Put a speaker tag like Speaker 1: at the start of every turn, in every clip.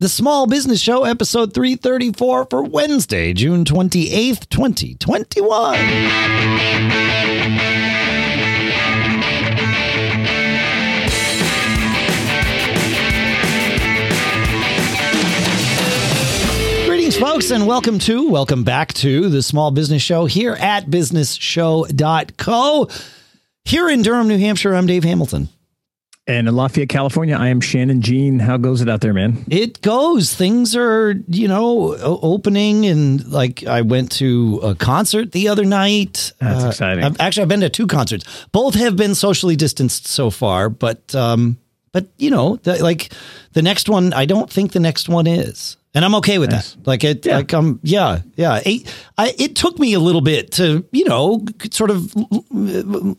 Speaker 1: The Small Business Show, episode 334 for Wednesday, June 28th, 2021. Greetings, folks, and welcome to, welcome back to the Small Business Show here at businessshow.co. Here in Durham, New Hampshire, I'm Dave Hamilton.
Speaker 2: And in Lafayette, California, I am Shannon Jean. How goes it out there, man?
Speaker 1: It goes. Things are, you know, opening. And like I went to a concert the other night.
Speaker 2: That's uh, exciting.
Speaker 1: I've, actually, I've been to two concerts. Both have been socially distanced so far. But, um, but you know, the, like the next one, I don't think the next one is and I'm okay with nice. that. Like it, yeah. like um, yeah, yeah. It, I, it took me a little bit to, you know, sort of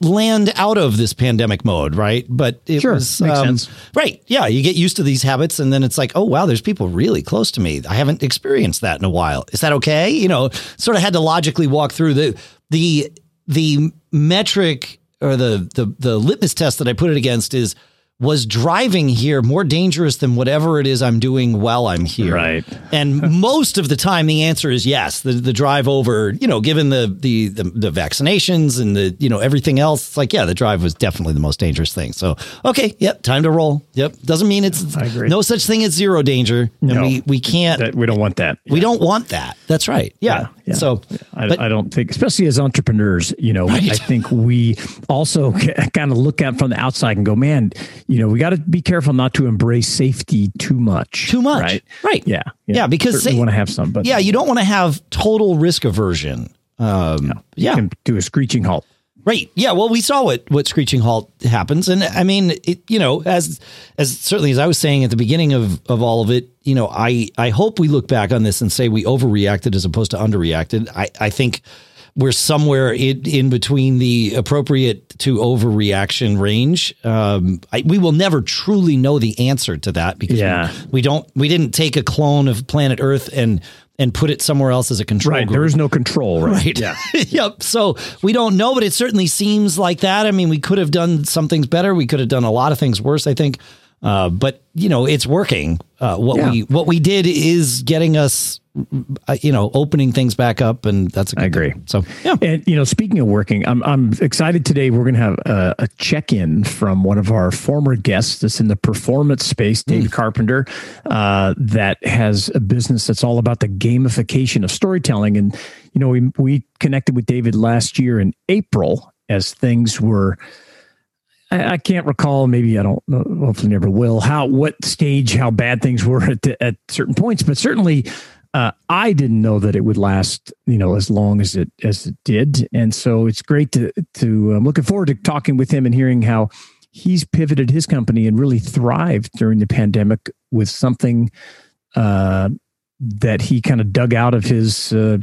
Speaker 1: land out of this pandemic mode, right? But it
Speaker 2: sure,
Speaker 1: was
Speaker 2: makes um, sense.
Speaker 1: right. Yeah, you get used to these habits, and then it's like, oh wow, there's people really close to me. I haven't experienced that in a while. Is that okay? You know, sort of had to logically walk through the the the metric or the the the litmus test that I put it against is was driving here more dangerous than whatever it is I'm doing while I'm here?
Speaker 2: Right.
Speaker 1: And most of the time, the answer is yes. The the drive over, you know, given the, the the the, vaccinations and the you know everything else, it's like yeah, the drive was definitely the most dangerous thing. So okay, yep, time to roll. Yep, doesn't mean it's no such thing as zero danger. And
Speaker 2: no,
Speaker 1: we we can't.
Speaker 2: That, we don't want that.
Speaker 1: We yeah. don't want that. That's right. Yeah. yeah, yeah. So
Speaker 2: I, but, I, don't think, especially as entrepreneurs, you know, right. I think we also kind of look at from the outside and go, man, you know, we got to be careful not to embrace safety too much.
Speaker 1: Too much.
Speaker 2: Right.
Speaker 1: Right.
Speaker 2: Yeah.
Speaker 1: Yeah. yeah because
Speaker 2: you want to have some, but
Speaker 1: yeah, you don't want to have total risk aversion. Um, no,
Speaker 2: yeah. can do a screeching halt.
Speaker 1: Right. Yeah. Well, we saw what what screeching halt happens, and I mean, it, you know, as as certainly as I was saying at the beginning of of all of it, you know, I I hope we look back on this and say we overreacted as opposed to underreacted. I I think we're somewhere in, in between the appropriate to overreaction range. Um, I, we will never truly know the answer to that because
Speaker 2: yeah.
Speaker 1: we, we, don't we didn't take a clone of planet Earth and and put it somewhere else as a control.
Speaker 2: Right,
Speaker 1: group.
Speaker 2: there is no control. Right.
Speaker 1: right.
Speaker 2: Yeah.
Speaker 1: yep. So we don't know, but it certainly seems like that. I mean, we could have done some things better. We could have done a lot of things worse. I think. Uh, but you know, it's working. Uh, what yeah. we what we did is getting us, you know, opening things back up, and that's.
Speaker 2: I agree.
Speaker 1: Thing. So yeah,
Speaker 2: and you know, speaking of working, I'm I'm excited today. We're going to have a, a check in from one of our former guests that's in the performance space, Dave mm. Carpenter, uh, that has a business that's all about the gamification of storytelling. And you know, we we connected with David last year in April as things were I, I, can't recall. Maybe I don't. Hopefully, never will. How what stage? How bad things were at at certain points, but certainly. Uh, I didn't know that it would last, you know, as long as it as it did, and so it's great to to. I'm looking forward to talking with him and hearing how he's pivoted his company and really thrived during the pandemic with something uh, that he kind of dug out of his uh,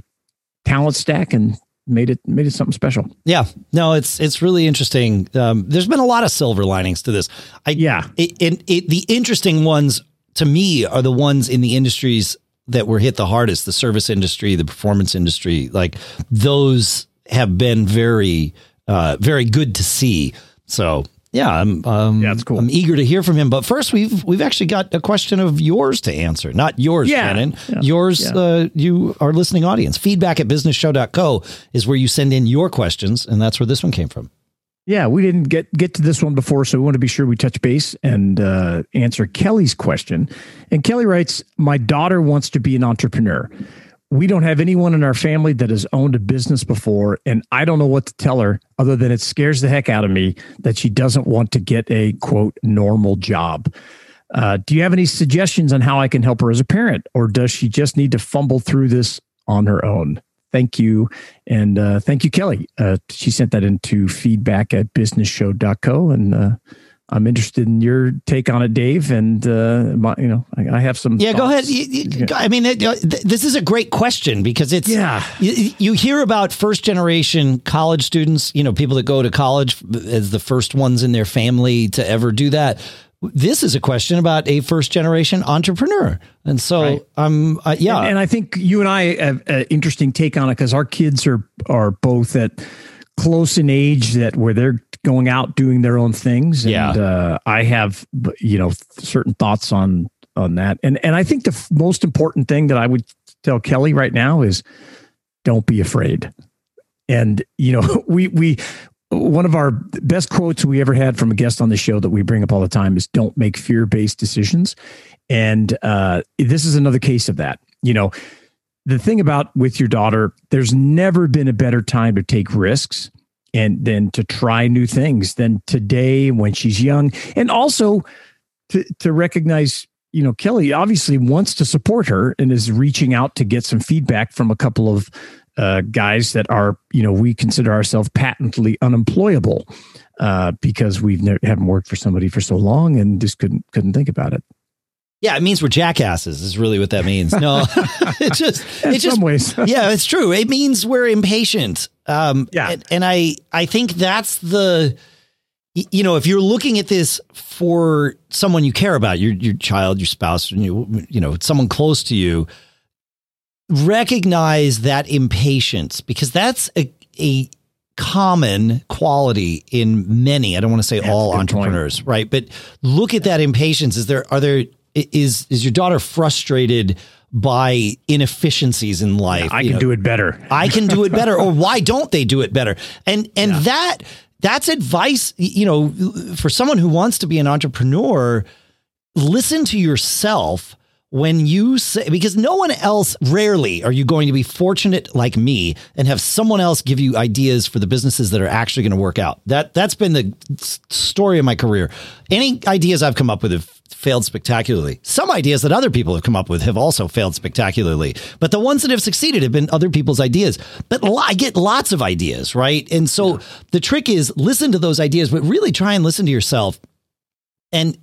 Speaker 2: talent stack and made it made it something special.
Speaker 1: Yeah, no, it's it's really interesting. Um, there's been a lot of silver linings to this.
Speaker 2: I, yeah,
Speaker 1: it, it, it, the interesting ones to me are the ones in the industries that were hit the hardest: the service industry, the performance industry. Like those have been very uh, very good to see. So yeah, I'm um,
Speaker 2: yeah, that's cool.
Speaker 1: I'm eager to hear from him. But first, we've we've actually got a question of yours to answer. Not yours,
Speaker 2: yeah.
Speaker 1: Shannon.
Speaker 2: Yeah.
Speaker 1: Yours,
Speaker 2: yeah.
Speaker 1: Uh, you, our listening audience. Feedback at businessshow.co is where you send in your questions, and that's where this one came from.
Speaker 2: Yeah, we didn't get get to this one before, so we want to be sure we touch base and uh, answer Kelly's question. And Kelly writes, "My daughter wants to be an entrepreneur." we don't have anyone in our family that has owned a business before and i don't know what to tell her other than it scares the heck out of me that she doesn't want to get a quote normal job uh, do you have any suggestions on how i can help her as a parent or does she just need to fumble through this on her own thank you and uh, thank you kelly uh, she sent that into feedback at businessshow.co and uh, I'm interested in your take on it, Dave. And uh, my, you know, I, I, have some.
Speaker 1: Yeah, thoughts. go ahead. You, you, I mean, it, this is a great question because it's
Speaker 2: yeah.
Speaker 1: You, you, hear about first generation college students, you know, people that go to college as the first ones in their family to ever do that. This is a question about a first generation entrepreneur, and so right. um, uh, yeah,
Speaker 2: and, and, I think you and I have an interesting take on it because our kids are are both at close in age that where they're going out doing their own things. And
Speaker 1: yeah.
Speaker 2: uh, I have, you know, certain thoughts on on that. And and I think the f- most important thing that I would tell Kelly right now is don't be afraid. And you know, we we one of our best quotes we ever had from a guest on the show that we bring up all the time is don't make fear-based decisions. And uh, this is another case of that. You know, the thing about with your daughter, there's never been a better time to take risks and then to try new things than today when she's young. And also to, to recognize you know, Kelly obviously wants to support her and is reaching out to get some feedback from a couple of uh, guys that are, you know, we consider ourselves patently unemployable uh, because we've never haven't worked for somebody for so long and just couldn't couldn't think about it.
Speaker 1: Yeah, it means we're jackasses. Is really what that means. No, it just
Speaker 2: in
Speaker 1: it just,
Speaker 2: some ways.
Speaker 1: yeah, it's true. It means we're impatient. Um,
Speaker 2: yeah,
Speaker 1: and, and I I think that's the you know, if you're looking at this for someone you care about, your your child, your spouse, you you know, someone close to you, recognize that impatience because that's a, a common quality in many. I don't want to say all entrepreneurs, point. right? But look at that impatience. Is there are there is is your daughter frustrated? by inefficiencies in life.
Speaker 2: Yeah, I can know, do it better.
Speaker 1: I can do it better. or why don't they do it better? And and yeah. that that's advice, you know, for someone who wants to be an entrepreneur, listen to yourself when you say because no one else rarely are you going to be fortunate like me and have someone else give you ideas for the businesses that are actually going to work out that that's been the story of my career any ideas i've come up with have failed spectacularly. Some ideas that other people have come up with have also failed spectacularly. But the ones that have succeeded have been other people's ideas. But I get lots of ideas, right? And so yeah. the trick is listen to those ideas, but really try and listen to yourself. And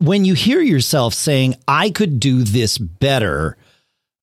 Speaker 1: when you hear yourself saying, I could do this better,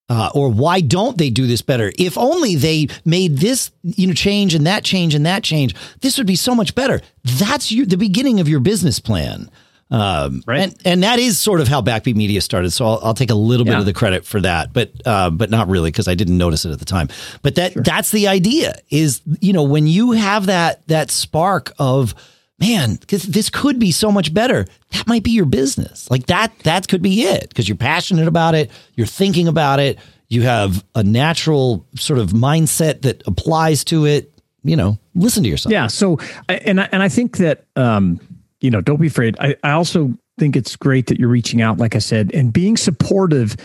Speaker 1: uh, or why don't they do this better? If only they made this, you know, change and that change and that change, this would be so much better. That's your, the beginning of your business plan. Um, right. And, and that is sort of how Backbeat Media started. So I'll, I'll take a little yeah. bit of the credit for that, but, uh, but not really because I didn't notice it at the time. But that, sure. that's the idea is, you know, when you have that, that spark of, man, because this could be so much better. That might be your business. Like that, that could be it because you're passionate about it. You're thinking about it. You have a natural sort of mindset that applies to it. You know, listen to yourself.
Speaker 2: Yeah. So, and I, and I think that, um, you know, don't be afraid. I, I also think it's great that you're reaching out, like I said, and being supportive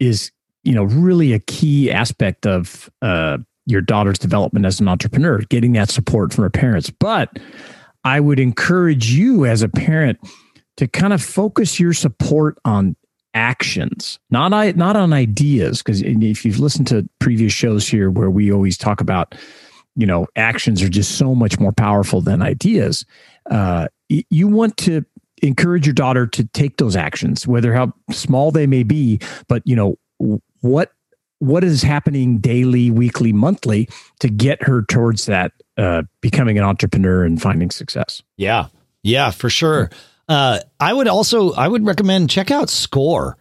Speaker 2: is, you know, really a key aspect of uh, your daughter's development as an entrepreneur, getting that support from her parents. But I would encourage you as a parent to kind of focus your support on actions, not I, not on ideas. Because if you've listened to previous shows here where we always talk about, you know, actions are just so much more powerful than ideas. Uh, you want to encourage your daughter to take those actions, whether how small they may be, but you know what what is happening daily, weekly, monthly to get her towards that uh, becoming an entrepreneur and finding success.
Speaker 1: Yeah, yeah, for sure. Uh, I would also I would recommend check out Score.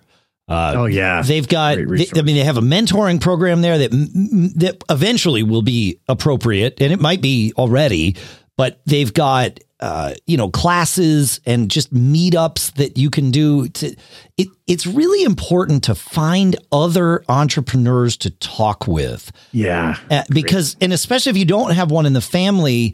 Speaker 2: Uh, oh yeah,
Speaker 1: they've got. They, I mean, they have a mentoring program there that that eventually will be appropriate, and it might be already. But they've got uh, you know, classes and just meetups that you can do. To, it, it's really important to find other entrepreneurs to talk with.
Speaker 2: Yeah.
Speaker 1: Uh, because, and especially if you don't have one in the family,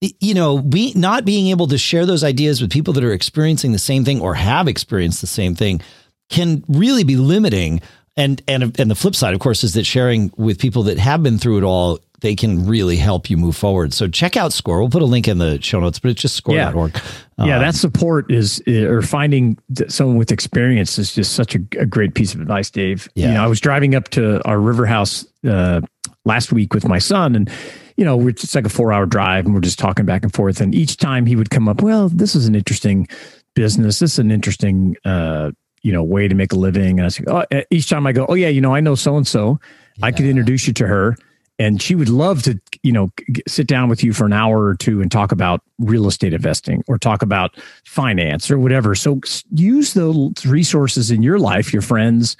Speaker 1: you know, be, not being able to share those ideas with people that are experiencing the same thing or have experienced the same thing can really be limiting. And and and the flip side, of course, is that sharing with people that have been through it all they can really help you move forward. So check out Score. We'll put a link in the show notes, but it's just score.org.
Speaker 2: Yeah, yeah um, that support is, or finding someone with experience is just such a, a great piece of advice, Dave. Yeah. You know, I was driving up to our river house uh, last week with my son and, you know, it's like a four hour drive and we're just talking back and forth. And each time he would come up, well, this is an interesting business. This is an interesting, uh, you know, way to make a living. And I say, oh, each time I go, oh yeah, you know, I know so-and-so. I could introduce you to her and she would love to you know sit down with you for an hour or two and talk about real estate investing or talk about finance or whatever so use those resources in your life your friends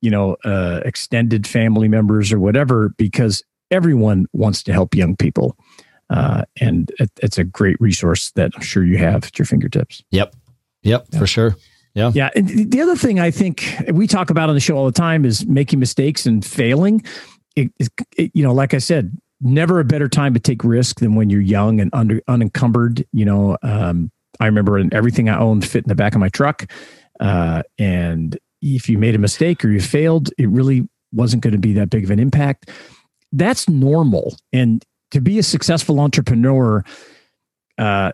Speaker 2: you know uh, extended family members or whatever because everyone wants to help young people uh, and it, it's a great resource that i'm sure you have at your fingertips
Speaker 1: yep yep for sure Yeah.
Speaker 2: Yeah. And the other thing I think we talk about on the show all the time is making mistakes and failing. It, it, you know, like I said, never a better time to take risk than when you're young and under unencumbered. You know, um, I remember everything I owned fit in the back of my truck. Uh, and if you made a mistake or you failed, it really wasn't going to be that big of an impact. That's normal. And to be a successful entrepreneur, uh,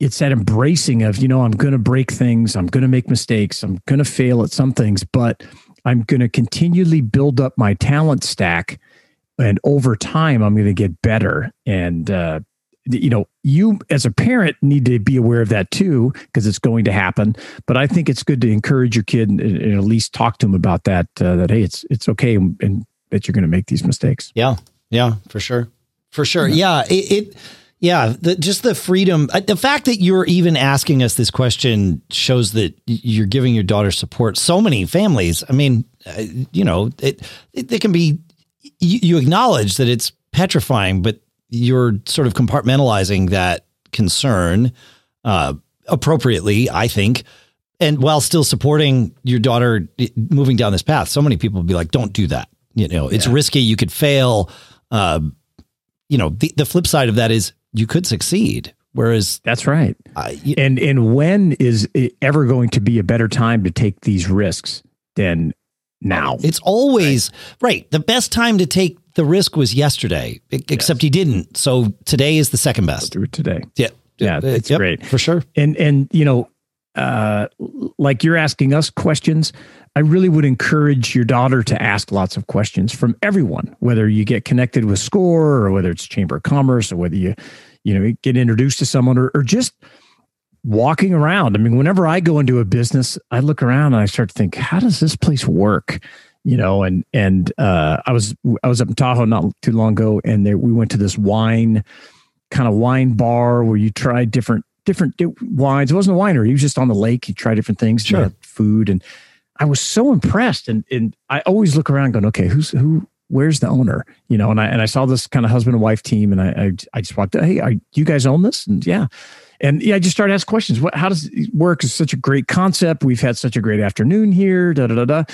Speaker 2: it's that embracing of, you know, I'm going to break things, I'm going to make mistakes, I'm going to fail at some things, but I'm going to continually build up my talent stack. And over time, I'm going to get better. And, uh, you know, you as a parent need to be aware of that too, because it's going to happen. But I think it's good to encourage your kid and, and at least talk to him about that. Uh, that hey, it's it's okay, and that you're going to make these mistakes.
Speaker 1: Yeah, yeah, for sure, for sure. Yeah, yeah it, it yeah, the, just the freedom, uh, the fact that you're even asking us this question shows that you're giving your daughter support. So many families, I mean, uh, you know, it, it, it can be, you, you acknowledge that it's petrifying, but you're sort of compartmentalizing that concern uh, appropriately, I think. And while still supporting your daughter moving down this path, so many people would be like, don't do that. You know, it's yeah. risky. You could fail. Uh, you know, the, the flip side of that is you could succeed. Whereas
Speaker 2: that's right. you, and and when is it ever going to be a better time to take these risks than now?
Speaker 1: It's always right. right. The best time to take the risk was yesterday, except yes. you didn't. So today is the second best.
Speaker 2: do it today.
Speaker 1: Yeah.
Speaker 2: Yeah, it's yep, great.
Speaker 1: For sure.
Speaker 2: And and you know, uh like you're asking us questions, I really would encourage your daughter to ask lots of questions from everyone, whether you get connected with SCORE or whether it's Chamber of Commerce or whether you, you know, get introduced to someone or, or just walking around. I mean, whenever I go into a business, I look around and I start to think, how does this place work? You know, and and uh, I was I was up in Tahoe not too long ago, and there, we went to this wine kind of wine bar where you tried different different wines. It wasn't a winery; he was just on the lake. You try different things,
Speaker 1: sure.
Speaker 2: food, and I was so impressed. And, and I always look around going, okay, who's, who, where's the owner? You know, and I, and I saw this kind of husband and wife team and I, I, I just walked, Hey, are, you guys own this? And yeah. And yeah, I just started asking questions. What, how does it work? It's such a great concept. We've had such a great afternoon here. Da, da, da, da.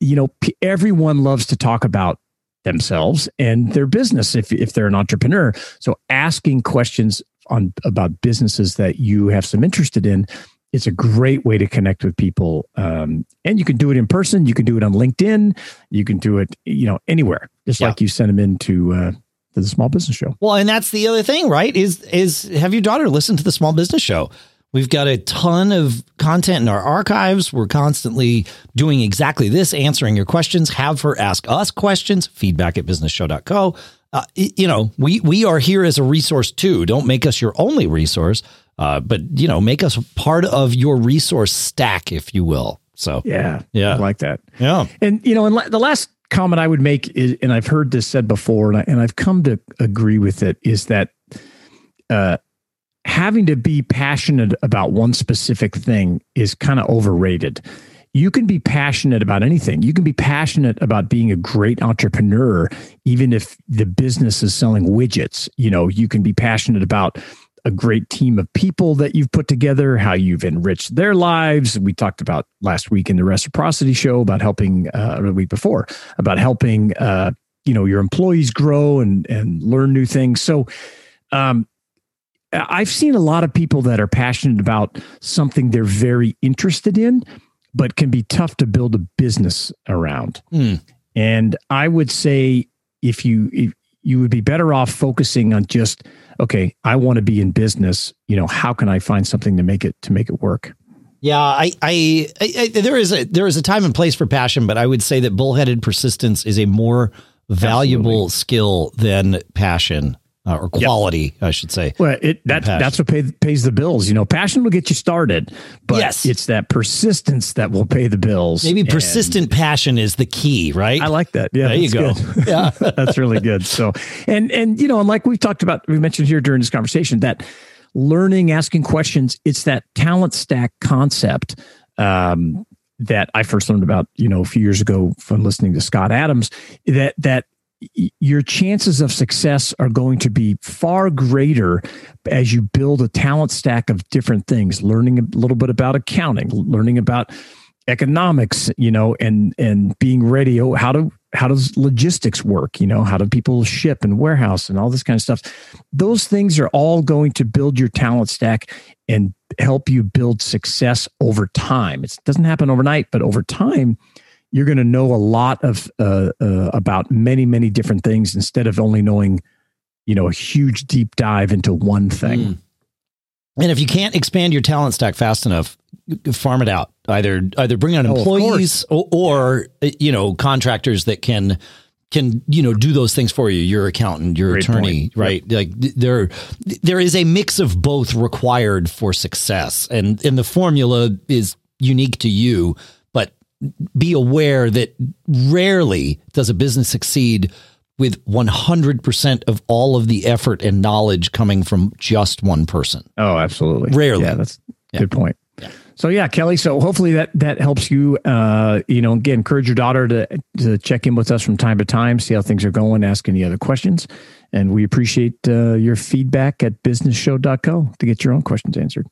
Speaker 2: You know, p- everyone loves to talk about themselves and their business if, if they're an entrepreneur. So asking questions on about businesses that you have some interested in it's a great way to connect with people um, and you can do it in person you can do it on linkedin you can do it you know anywhere just yeah. like you send them into uh, to the small business show.
Speaker 1: Well and that's the other thing right is is have your daughter listen to the small business show. We've got a ton of content in our archives. We're constantly doing exactly this answering your questions have her ask us questions feedback at businessshow.co uh, you know we we are here as a resource too. Don't make us your only resource uh, but you know, make us part of your resource stack, if you will. So
Speaker 2: yeah,
Speaker 1: yeah,
Speaker 2: I like that.
Speaker 1: Yeah,
Speaker 2: and you know, and la- the last comment I would make is, and I've heard this said before, and, I, and I've come to agree with it, is that uh, having to be passionate about one specific thing is kind of overrated. You can be passionate about anything. You can be passionate about being a great entrepreneur, even if the business is selling widgets. You know, you can be passionate about a great team of people that you've put together, how you've enriched their lives. We talked about last week in the reciprocity show about helping, uh, or the week before, about helping, uh, you know, your employees grow and and learn new things. So, um, I've seen a lot of people that are passionate about something they're very interested in, but can be tough to build a business around. Mm. And I would say if you if you would be better off focusing on just okay, I want to be in business. You know, how can I find something to make it to make it work?
Speaker 1: Yeah, I, I, I, there is a there is a time and place for passion, but I would say that bullheaded persistence is a more valuable Absolutely. skill than passion uh, or quality, yep. I should say.
Speaker 2: Well, it that that's what pay, pays the bills. You know, passion will get you started, but
Speaker 1: yes.
Speaker 2: it's that persistence that will pay the bills.
Speaker 1: Maybe persistent passion is the key, right?
Speaker 2: I like that. Yeah,
Speaker 1: there you go.
Speaker 2: yeah, that's really good. So, and and you know, and like we've talked about, we mentioned here during this conversation that learning, asking questions, it's that talent stack concept. Um, that I first learned about, you know, a few years ago from listening to Scott Adams, that that your chances of success are going to be far greater as you build a talent stack of different things learning a little bit about accounting learning about economics you know and and being ready oh, how to how does logistics work? You know how do people ship and warehouse and all this kind of stuff? Those things are all going to build your talent stack and help you build success over time. It doesn't happen overnight but over time you're going to know a lot of uh, uh, about many many different things instead of only knowing you know a huge deep dive into one thing mm.
Speaker 1: and if you can't expand your talent stack fast enough farm it out. Either either bring on oh, employees or, or, you know contractors that can can you know do those things for you. Your accountant, your Great attorney, point. right? Yep. Like there there is a mix of both required for success, and and the formula is unique to you. Be aware that rarely does a business succeed with 100% of all of the effort and knowledge coming from just one person.
Speaker 2: Oh, absolutely.
Speaker 1: Rarely.
Speaker 2: Yeah, that's yeah. good point. So yeah, Kelly. So hopefully that that helps you. Uh, you know, again, encourage your daughter to to check in with us from time to time, see how things are going, ask any other questions, and we appreciate uh, your feedback at businessshow.co to get your own questions answered.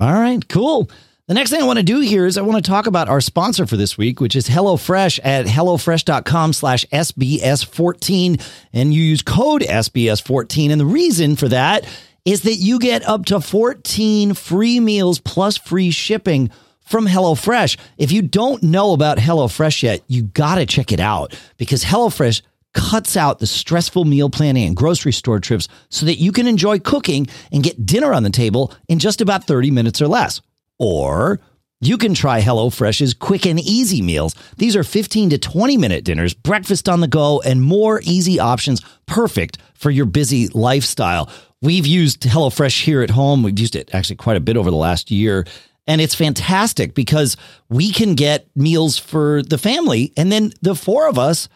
Speaker 1: All right, cool. The next thing I want to do here is I want to talk about our sponsor for this week, which is HelloFresh at HelloFresh.com slash SBS14. And you use code SBS14. And the reason for that is that you get up to 14 free meals plus free shipping from HelloFresh. If you don't know about HelloFresh yet, you got to check it out because HelloFresh cuts out the stressful meal planning and grocery store trips so that you can enjoy cooking and get dinner on the table in just about 30 minutes or less. Or you can try HelloFresh's quick and easy meals. These are 15 to 20 minute dinners, breakfast on the go, and more easy options perfect for your busy lifestyle. We've used HelloFresh here at home. We've used it actually quite a bit over the last year. And it's fantastic because we can get meals for the family and then the four of us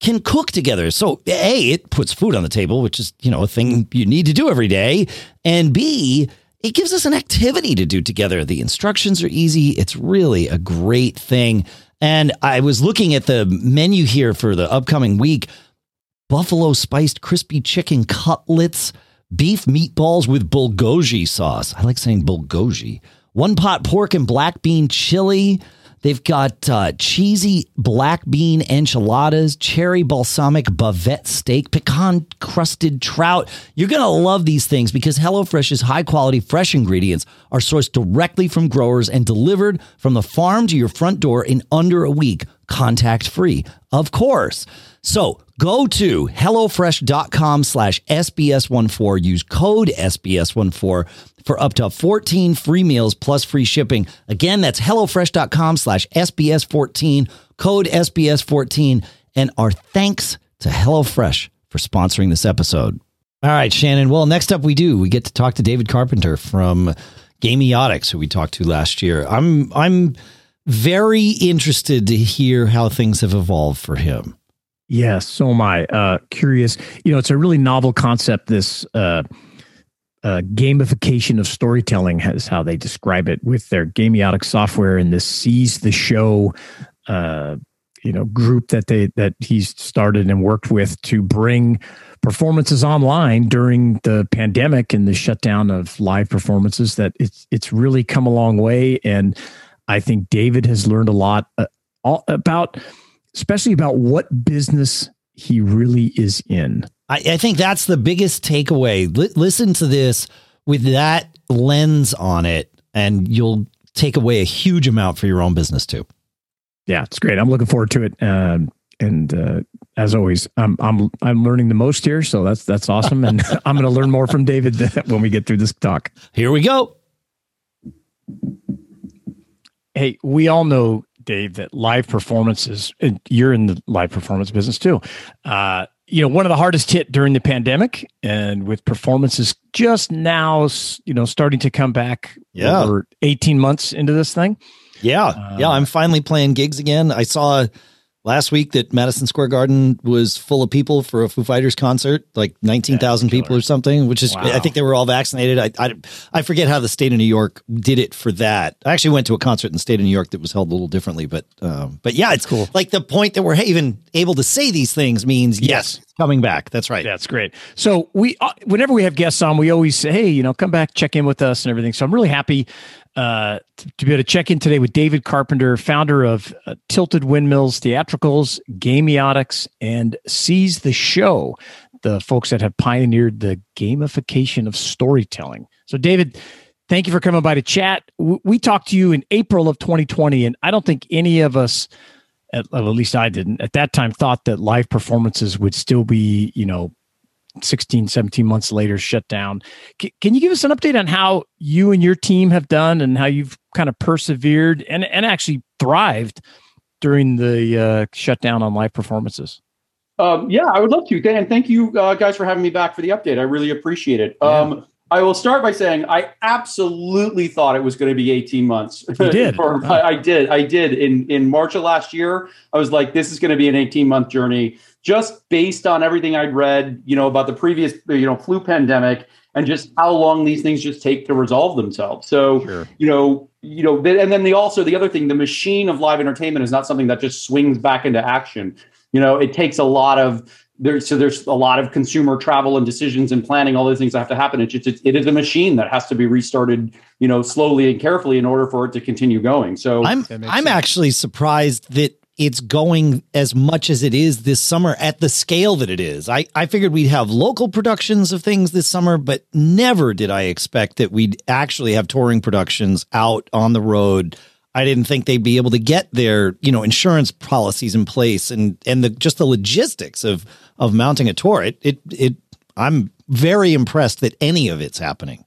Speaker 1: can cook together. So, A, it puts food on the table, which is, you know, a thing you need to do every day. And B, it gives us an activity to do together. The instructions are easy. It's really a great thing. And I was looking at the menu here for the upcoming week buffalo spiced crispy chicken cutlets beef meatballs with bulgogi sauce. I like saying bulgogi. One pot pork and black bean chili. They've got uh, cheesy black bean enchiladas, cherry balsamic bavette steak, pecan crusted trout. You're going to love these things because HelloFresh's high quality fresh ingredients are sourced directly from growers and delivered from the farm to your front door in under a week, contact free. Of course. So go to HelloFresh.com slash SBS14. Use code SBS14 for up to 14 free meals plus free shipping. Again, that's HelloFresh.com slash SBS14, code SBS14. And our thanks to HelloFresh for sponsoring this episode. All right, Shannon. Well, next up we do, we get to talk to David Carpenter from Gamiotics, who we talked to last year. I'm I'm very interested to hear how things have evolved for him.
Speaker 2: Yes, so am I. Uh, curious. You know, it's a really novel concept. This uh, uh, gamification of storytelling is how they describe it with their Gamiotic software and this seize the show, uh, you know, group that they that he's started and worked with to bring performances online during the pandemic and the shutdown of live performances. That it's it's really come a long way, and I think David has learned a lot uh, about especially about what business he really is in.
Speaker 1: I, I think that's the biggest takeaway. L- listen to this with that lens on it, and you'll take away a huge amount for your own business too.
Speaker 2: Yeah, it's great. I'm looking forward to it. Um, and uh, as always, I'm I'm I'm learning the most here, so that's that's awesome. And I'm going to learn more from David when we get through this talk.
Speaker 1: Here we go.
Speaker 2: Hey, we all know Dave, that live performances, and you're in the live performance business too. Uh, you know, one of the hardest hit during the pandemic, and with performances just now, you know, starting to come back.
Speaker 1: Yeah,
Speaker 2: over 18 months into this thing.
Speaker 1: Yeah, uh, yeah, I'm finally playing gigs again. I saw last week that Madison Square Garden was full of people for a Foo Fighters concert, like 19,000 people or something, which is, wow. I think they were all vaccinated. I, I, I, forget how the state of New York did it for that. I actually went to a concert in the state of New York that was held a little differently, but, um, but yeah, it's cool. Like the point that we're even able to say these things means yes, yes coming back. That's right.
Speaker 2: That's great. So we, uh, whenever we have guests on, we always say, hey, you know, come back, check in with us and everything. So I'm really happy uh, to, be able to check in today with David Carpenter, founder of uh, Tilted Windmills Theatricals, Gamiotics, and Seize the Show, the folks that have pioneered the gamification of storytelling. So, David, thank you for coming by to chat. We talked to you in April of 2020, and I don't think any of us, at, at least I didn't, at that time thought that live performances would still be, you know, 16, 17 months later shut down. C- can you give us an update on how you and your team have done and how you've kind of persevered and, and actually thrived during the uh, shutdown on live performances?
Speaker 3: Um, yeah, I would love to. Dan, thank you uh, guys for having me back for the update. I really appreciate it. Yeah. Um, I will start by saying I absolutely thought it was going to be 18 months.
Speaker 2: You did.
Speaker 3: for, I, I, did. I did. In in March of last year, I was like, this is going to be an 18 month journey, just based on everything I'd read, you know, about the previous, you know, flu pandemic and just how long these things just take to resolve themselves. So, sure. you know, you know, and then the also the other thing, the machine of live entertainment is not something that just swings back into action. You know, it takes a lot of there's so there's a lot of consumer travel and decisions and planning all those things that have to happen it's just it is a machine that has to be restarted you know slowly and carefully in order for it to continue going so
Speaker 1: i'm i'm sense. actually surprised that it's going as much as it is this summer at the scale that it is. I, I figured we'd have local productions of things this summer, but never did I expect that we'd actually have touring productions out on the road I didn't think they'd be able to get their, you know, insurance policies in place and and the just the logistics of of mounting a tour. It it it I'm very impressed that any of it's happening.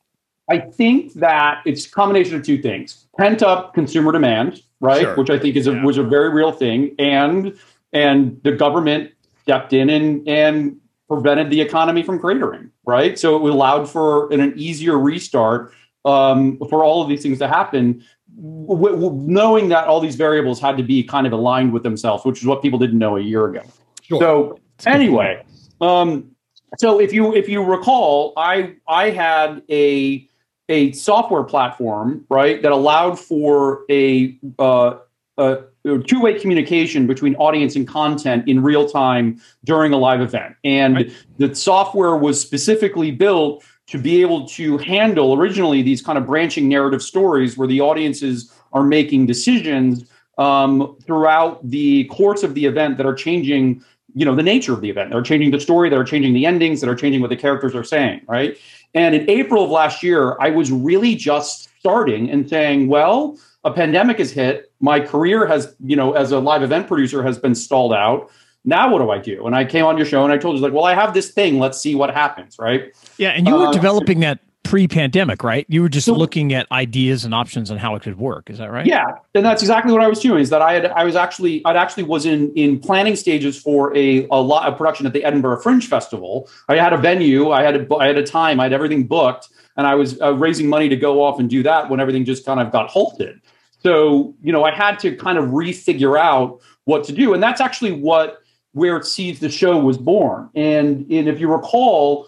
Speaker 3: I think that it's a combination of two things. Pent up consumer demand, right? Sure. Which I think is a yeah. was a very real thing. And and the government stepped in and and prevented the economy from cratering, right? So it allowed for an, an easier restart um, for all of these things to happen w- w- knowing that all these variables had to be kind of aligned with themselves, which is what people didn't know a year ago. Sure. So anyway, um, so if you if you recall, I I had a a software platform right that allowed for a, uh, a two-way communication between audience and content in real time during a live event and right. the software was specifically built to be able to handle originally these kind of branching narrative stories where the audiences are making decisions um, throughout the course of the event that are changing you know the nature of the event they're changing the story that are changing the endings that are changing what the characters are saying right? And in april of last year i was really just starting and saying well a pandemic has hit. My career has you know as a live event producer has been stalled out now what do I do? And I came on your show and I told you like, well, I have this thing. Let's see what happens, right?
Speaker 2: Yeah, and you were uh, developing that pre-pandemic, right? You were just so, looking at ideas and options on how it could work. Is that right?
Speaker 3: Yeah, and that's exactly what I was doing. Is that I had I was actually I actually was in in planning stages for a a lot of production at the Edinburgh Fringe Festival. I had a venue, I had a I had a time, I had everything booked, and I was uh, raising money to go off and do that when everything just kind of got halted. So you know, I had to kind of refigure out what to do, and that's actually what where Seize the Show was born. And, and if you recall,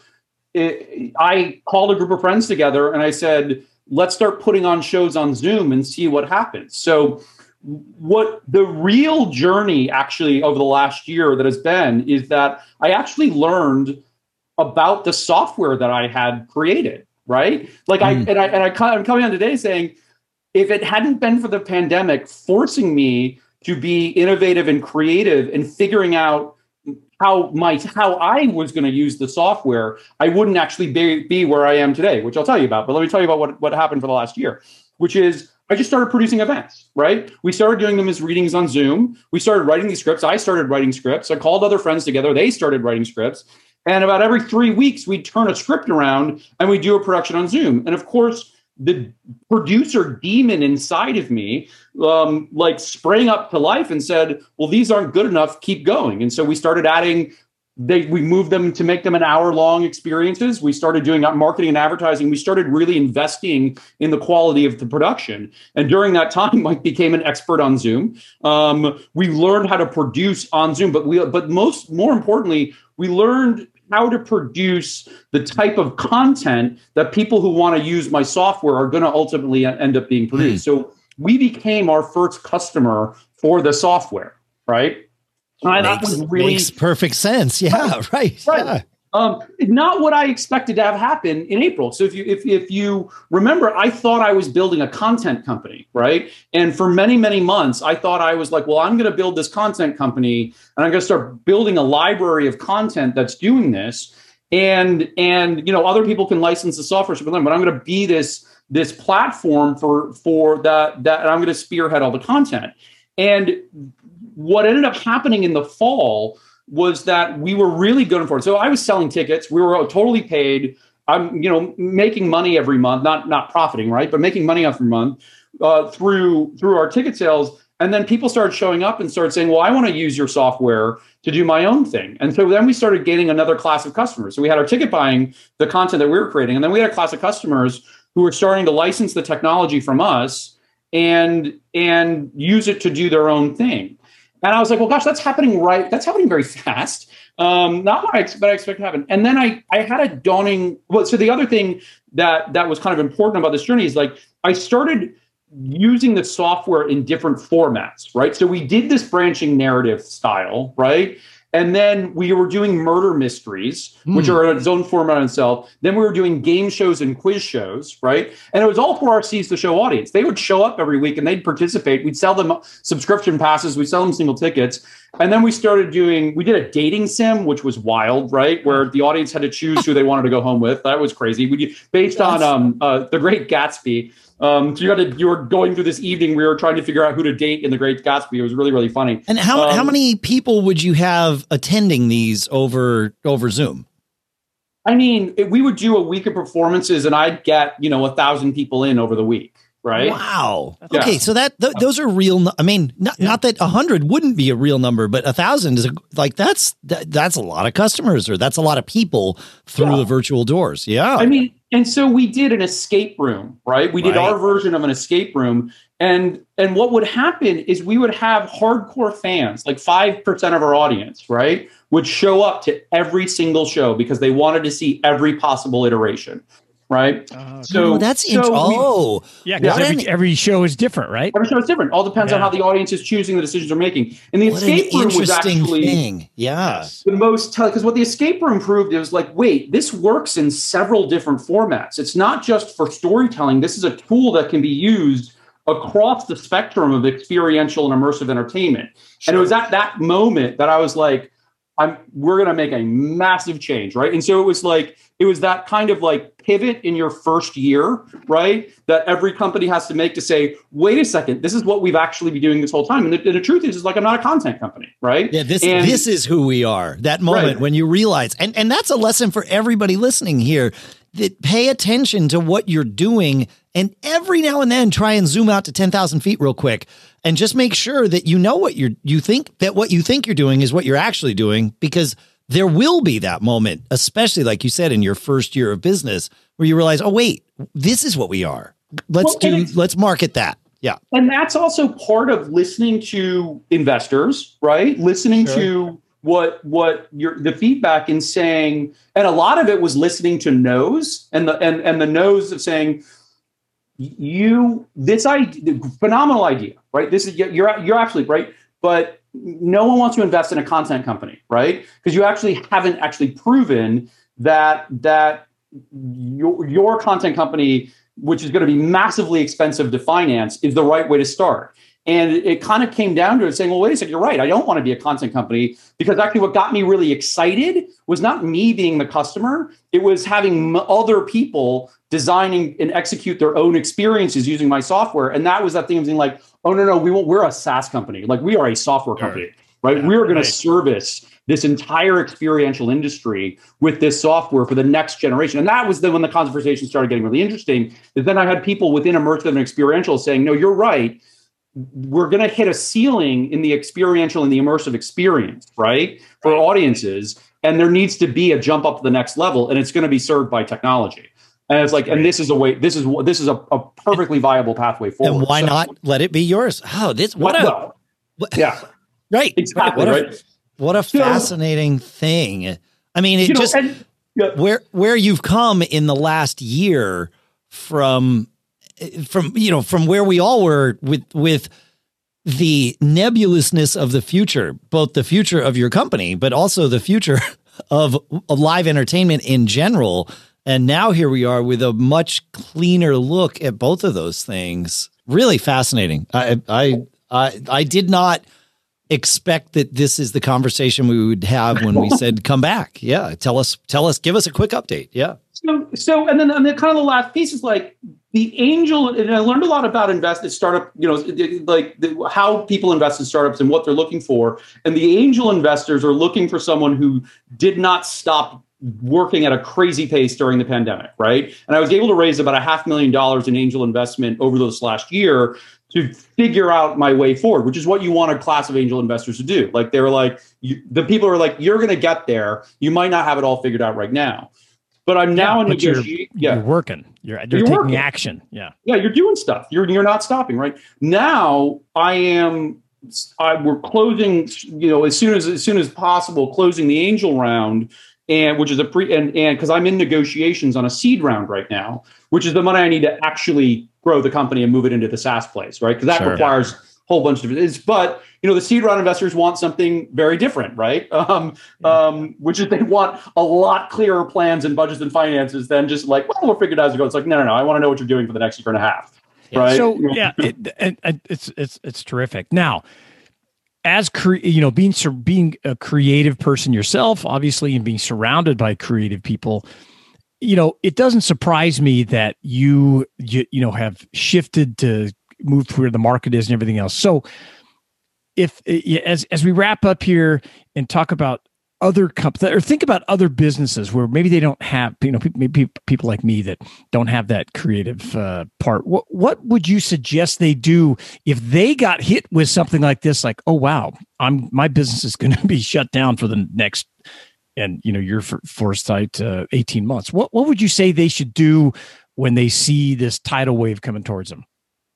Speaker 3: it, I called a group of friends together and I said, let's start putting on shows on Zoom and see what happens. So, what the real journey actually over the last year that has been is that I actually learned about the software that I had created, right? Like mm. I and I and I I'm coming on today saying if it hadn't been for the pandemic forcing me to be innovative and creative and figuring out how my how I was going to use the software, I wouldn't actually be, be where I am today, which I'll tell you about. But let me tell you about what, what happened for the last year, which is I just started producing events, right? We started doing them as readings on Zoom. We started writing these scripts. I started writing scripts. I called other friends together. They started writing scripts. And about every three weeks, we'd turn a script around and we do a production on Zoom. And of course, the producer demon inside of me um, like sprang up to life and said well these aren't good enough. Keep going. And so we started adding they we moved them to make them an hour long experiences. We started doing marketing and advertising. We started really investing in the quality of the production. And during that time mike became an expert on zoom. Um, we learned how to produce on zoom but we but most more importantly we learned how to produce the type of content that people who want to use my software are going to ultimately end up being produced. Mm. So we became our first customer for the software, right?
Speaker 1: And makes, that was really makes perfect sense. Yeah, right. Right. right. Yeah.
Speaker 3: Um, not what I expected to have happen in April. So if you if if you remember, I thought I was building a content company, right? And for many many months, I thought I was like, well, I'm going to build this content company, and I'm going to start building a library of content that's doing this, and and you know other people can license the software but I'm going to be this this platform for for that that, and I'm going to spearhead all the content. And what ended up happening in the fall was that we were really good for it. So I was selling tickets. We were totally paid. I'm, you know, making money every month, not not profiting, right, but making money every month uh, through through our ticket sales. And then people started showing up and started saying, "Well, I want to use your software to do my own thing." And so then we started gaining another class of customers. So we had our ticket buying, the content that we were creating, and then we had a class of customers who were starting to license the technology from us and and use it to do their own thing. And I was like, well, gosh, that's happening right. That's happening very fast. Um, not what I, expect, I expect to happen. And then I, I had a dawning. Well, so the other thing that that was kind of important about this journey is like I started using the software in different formats, right? So we did this branching narrative style, right? And then we were doing murder mysteries, mm. which are its own format in itself. Then we were doing game shows and quiz shows, right? And it was all for our Seize the Show audience. They would show up every week and they'd participate. We'd sell them subscription passes, we'd sell them single tickets. And then we started doing, we did a dating sim, which was wild, right? Where the audience had to choose who they wanted to go home with. That was crazy. We based on um, uh, the Great Gatsby. Um, so you got to you were going through this evening. We were trying to figure out who to date in The Great Gatsby. It was really really funny.
Speaker 1: And how
Speaker 3: um,
Speaker 1: how many people would you have attending these over over Zoom?
Speaker 3: I mean, we would do a week of performances, and I'd get you know a thousand people in over the week right?
Speaker 1: Wow. Yeah. Okay, so that th- those are real. I mean, not, yeah. not that a hundred wouldn't be a real number, but a thousand is a, like that's that, that's a lot of customers, or that's a lot of people through yeah. the virtual doors. Yeah.
Speaker 3: I mean, and so we did an escape room, right? We did right. our version of an escape room, and and what would happen is we would have hardcore fans, like five percent of our audience, right? Would show up to every single show because they wanted to see every possible iteration right?
Speaker 1: Uh, so that's so int- oh
Speaker 2: yeah, because every, every show is different, right?
Speaker 3: Every show is different. All depends yeah. on how the audience is choosing the decisions they're making. And the what escape room was actually
Speaker 1: thing. yeah
Speaker 3: the most because what the escape room proved is like wait this works in several different formats. It's not just for storytelling. This is a tool that can be used across the spectrum of experiential and immersive entertainment. Sure. And it was at that moment that I was like, I'm we're gonna make a massive change, right? And so it was like it was that kind of like pivot in your first year, right? That every company has to make to say, wait a second, this is what we've actually been doing this whole time. And the, the truth is, is like I'm not a content company, right?
Speaker 1: Yeah, this and, this is who we are. That moment right. when you realize, and and that's a lesson for everybody listening here. That pay attention to what you're doing, and every now and then try and zoom out to ten thousand feet real quick, and just make sure that you know what you're you think that what you think you're doing is what you're actually doing because there will be that moment, especially like you said in your first year of business, where you realize, oh wait, this is what we are. Let's well, do. Let's market that. Yeah,
Speaker 3: and that's also part of listening to investors, right? Listening sure. to what what your the feedback in saying, and a lot of it was listening to no's and the and and the no's of saying you this idea phenomenal idea right this is you're you're absolutely right but no one wants to invest in a content company, right? Because you actually haven't actually proven that that your your content company, which is going to be massively expensive to finance, is the right way to start. And it, kind of came down to it saying, well, wait a second, you're right. I don't want to be a content company because actually what got me really excited was not me being the customer. It was having other people designing and execute their own experiences using my software. And that was that thing of being like, oh, no, no, we won't, we're a SaaS company. Like we are a software company, right? Yeah, we are going right. to service this entire experiential industry with this software for the next generation. And that was then when the conversation started getting really interesting. Is then I had people within immersive and experiential saying, no, you're right we're going to hit a ceiling in the experiential and the immersive experience, right? For right. audiences. And there needs to be a jump up to the next level, and it's going to be served by technology. And it's like, and this is a way, this is this is a, a perfectly viable pathway forward.
Speaker 1: And why so, not let it be yours? Oh, this what a well,
Speaker 3: what, yeah,
Speaker 1: right,
Speaker 3: exactly,
Speaker 1: what
Speaker 3: right.
Speaker 1: A, what a fascinating thing. I mean, it just know, and, yeah. where where you've come in the last year from from you know from where we all were with with the nebulousness of the future, both the future of your company, but also the future of, live entertainment in general. And now here we are with a much cleaner look at both of those things. Really fascinating. I I I, I did not expect that this is the conversation we would have when we said come back. Yeah, tell us tell us give us a quick update. Yeah.
Speaker 3: So so and then and then kind of the last piece is like the angel and I learned a lot about invest startup, you know, like the, how people invest in startups and what they're looking for. And the angel investors are looking for someone who did not stop working at a crazy pace during the pandemic, right? And I was able to raise about a half million dollars in angel investment over this last year to figure out my way forward, which is what you want a class of angel investors to do. Like they were like, you, the people are like, you're going to get there. You might not have it all figured out right now. But I'm now yeah, in
Speaker 2: negotiation. You're, yeah. you're working. You're, you're, you're taking working. action. Yeah.
Speaker 3: Yeah, you're doing stuff. You're you're not stopping, right? Now I am I, we're closing, you know, as soon as as soon as possible, closing the angel round, and which is a pre and and because I'm in negotiations on a seed round right now, which is the money I need to actually grow the company and move it into the SaaS place, right? Because that sure. requires a whole bunch of different. but you know, the seed round investors want something very different, right? Um, yeah. um, which is they want a lot clearer plans and budgets and finances than just like, well, we'll figure it out as it goes. It's like, no, no, no. I want to know what you're doing for the next year and a half. Right.
Speaker 2: So yeah, it, it, it's it's it's terrific. Now, as cre- you know, being being a creative person yourself, obviously, and being surrounded by creative people, you know, it doesn't surprise me that you you, you know have shifted to move to where the market is and everything else. So, if as as we wrap up here and talk about other companies or think about other businesses where maybe they don't have you know maybe people like me that don't have that creative uh, part what what would you suggest they do if they got hit with something like this like oh wow i'm my business is going to be shut down for the next and you know your foresight uh, 18 months what what would you say they should do when they see this tidal wave coming towards them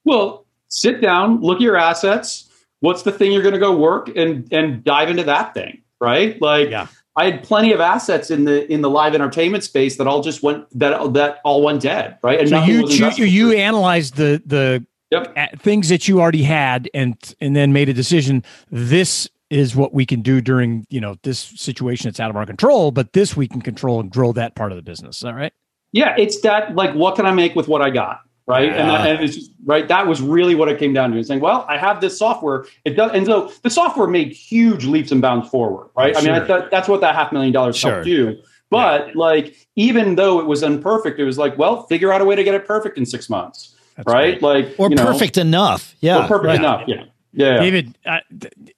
Speaker 3: well sit down look at your assets what's the thing you're going to go work and and dive into that thing right? Like yeah. I had plenty of assets in the in the live entertainment space that all just went that that all went dead, right?
Speaker 2: And so you you, you analyzed the the yep. things that you already had and and then made a decision. This is what we can do during you know this situation that's out of our control, but this we can control and grow that part of the business. Is that right?
Speaker 3: Yeah, it's that like what can I make with what I got? right? Yeah. And, that, and it's just, right. That was really what it came down to. Saying, well, I have this software. It does, and so the software made huge leaps and bounds forward, right? Sure. I mean, I th- that's what that half million dollars sure. helped do. But yeah. like, even though it was imperfect, it was like, well, figure out a way to get it perfect in six months, that's right? Like,
Speaker 1: or perfect know, enough, yeah,
Speaker 3: or perfect right. enough, yeah. Yeah,
Speaker 2: David, uh,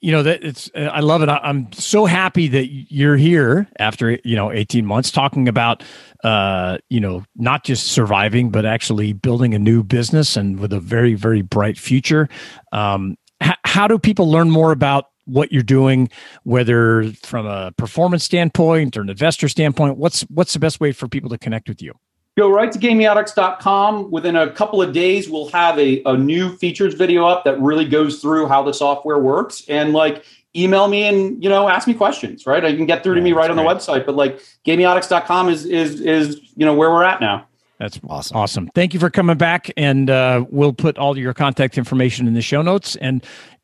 Speaker 2: you know that it's uh, I love it. I, am so happy that you're here after you know 18 months talking about uh, you know not just surviving but actually building a new business and with a very very bright future. Um, h- how do people learn more about what you're doing, whether from a performance standpoint or an investor standpoint? What's what's the best way for people to connect with you?
Speaker 3: Go right to gamiotics.com. Within a couple of days, we'll have a, a new features video up that really goes through how the software works. And like email me and you know ask me questions, right? I can get through yeah, to me right on great. the website. But like gamiotics.com is is is you know where we're at now.
Speaker 2: That's awesome. Awesome. Thank you for coming back. And uh, we'll put all your contact information in the show notes. And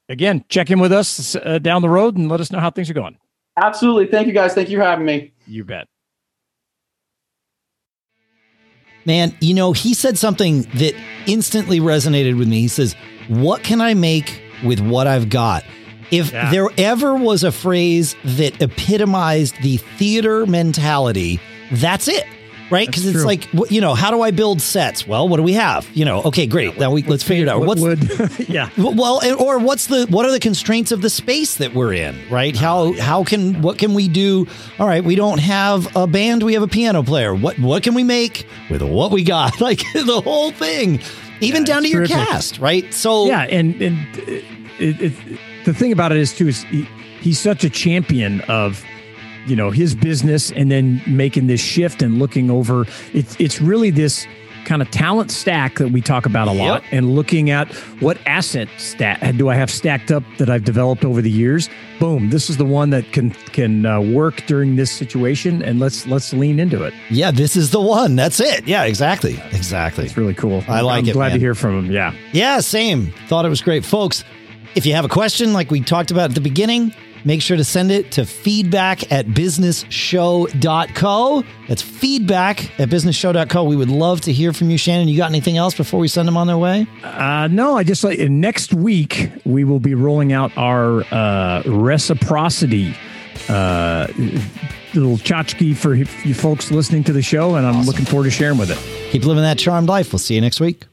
Speaker 2: again, check in with us uh, down the road and let us know how things are going.
Speaker 3: Absolutely. Thank you guys. Thank you for having me.
Speaker 2: You bet.
Speaker 1: Man, you know, he said something that instantly resonated with me. He says, What can I make with what I've got? If yeah. there ever was a phrase that epitomized the theater mentality, that's it right? Because it's like, you know, how do I build sets? Well, what do we have? You know, okay, great. Yeah, now we let's figure it out.
Speaker 2: What's wood? yeah.
Speaker 1: Well, or what's the what are the constraints of the space that we're in? Right? How ah, how can what can we do? All right, we don't have a band. We have a piano player. What what can we make with what we got? Like the whole thing, even yeah, down to your cast, right? So
Speaker 2: yeah, and and it, it, the thing about it is too is he, he's such a champion of you know his business and then making this shift and looking over it's it's really this kind of talent stack that we talk about a lot yep. and looking at what asset stat do I have stacked up that I've developed over the years. Boom, this is the one that can can uh, work during this situation and let's let's lean into it.
Speaker 1: Yeah, this is the one. That's it. Yeah, exactly. Exactly.
Speaker 2: It's really cool.
Speaker 1: I like
Speaker 2: I'm
Speaker 1: it.
Speaker 2: Glad
Speaker 1: man.
Speaker 2: to hear from him. Yeah.
Speaker 1: Yeah, same. Thought it was great, folks. If you have a question, like we talked about at the beginning, make sure to send it to feedback at businessshow.co. That's feedback at businessshow.co. We would love to hear from you, Shannon. You got anything else before we send them on their way?
Speaker 2: Uh, no, I just like next week we will be rolling out our uh, reciprocity uh, little tchotchke for you folks listening to the show, and I'm awesome. looking forward to sharing with it.
Speaker 1: Keep living that charmed life. We'll see you next week.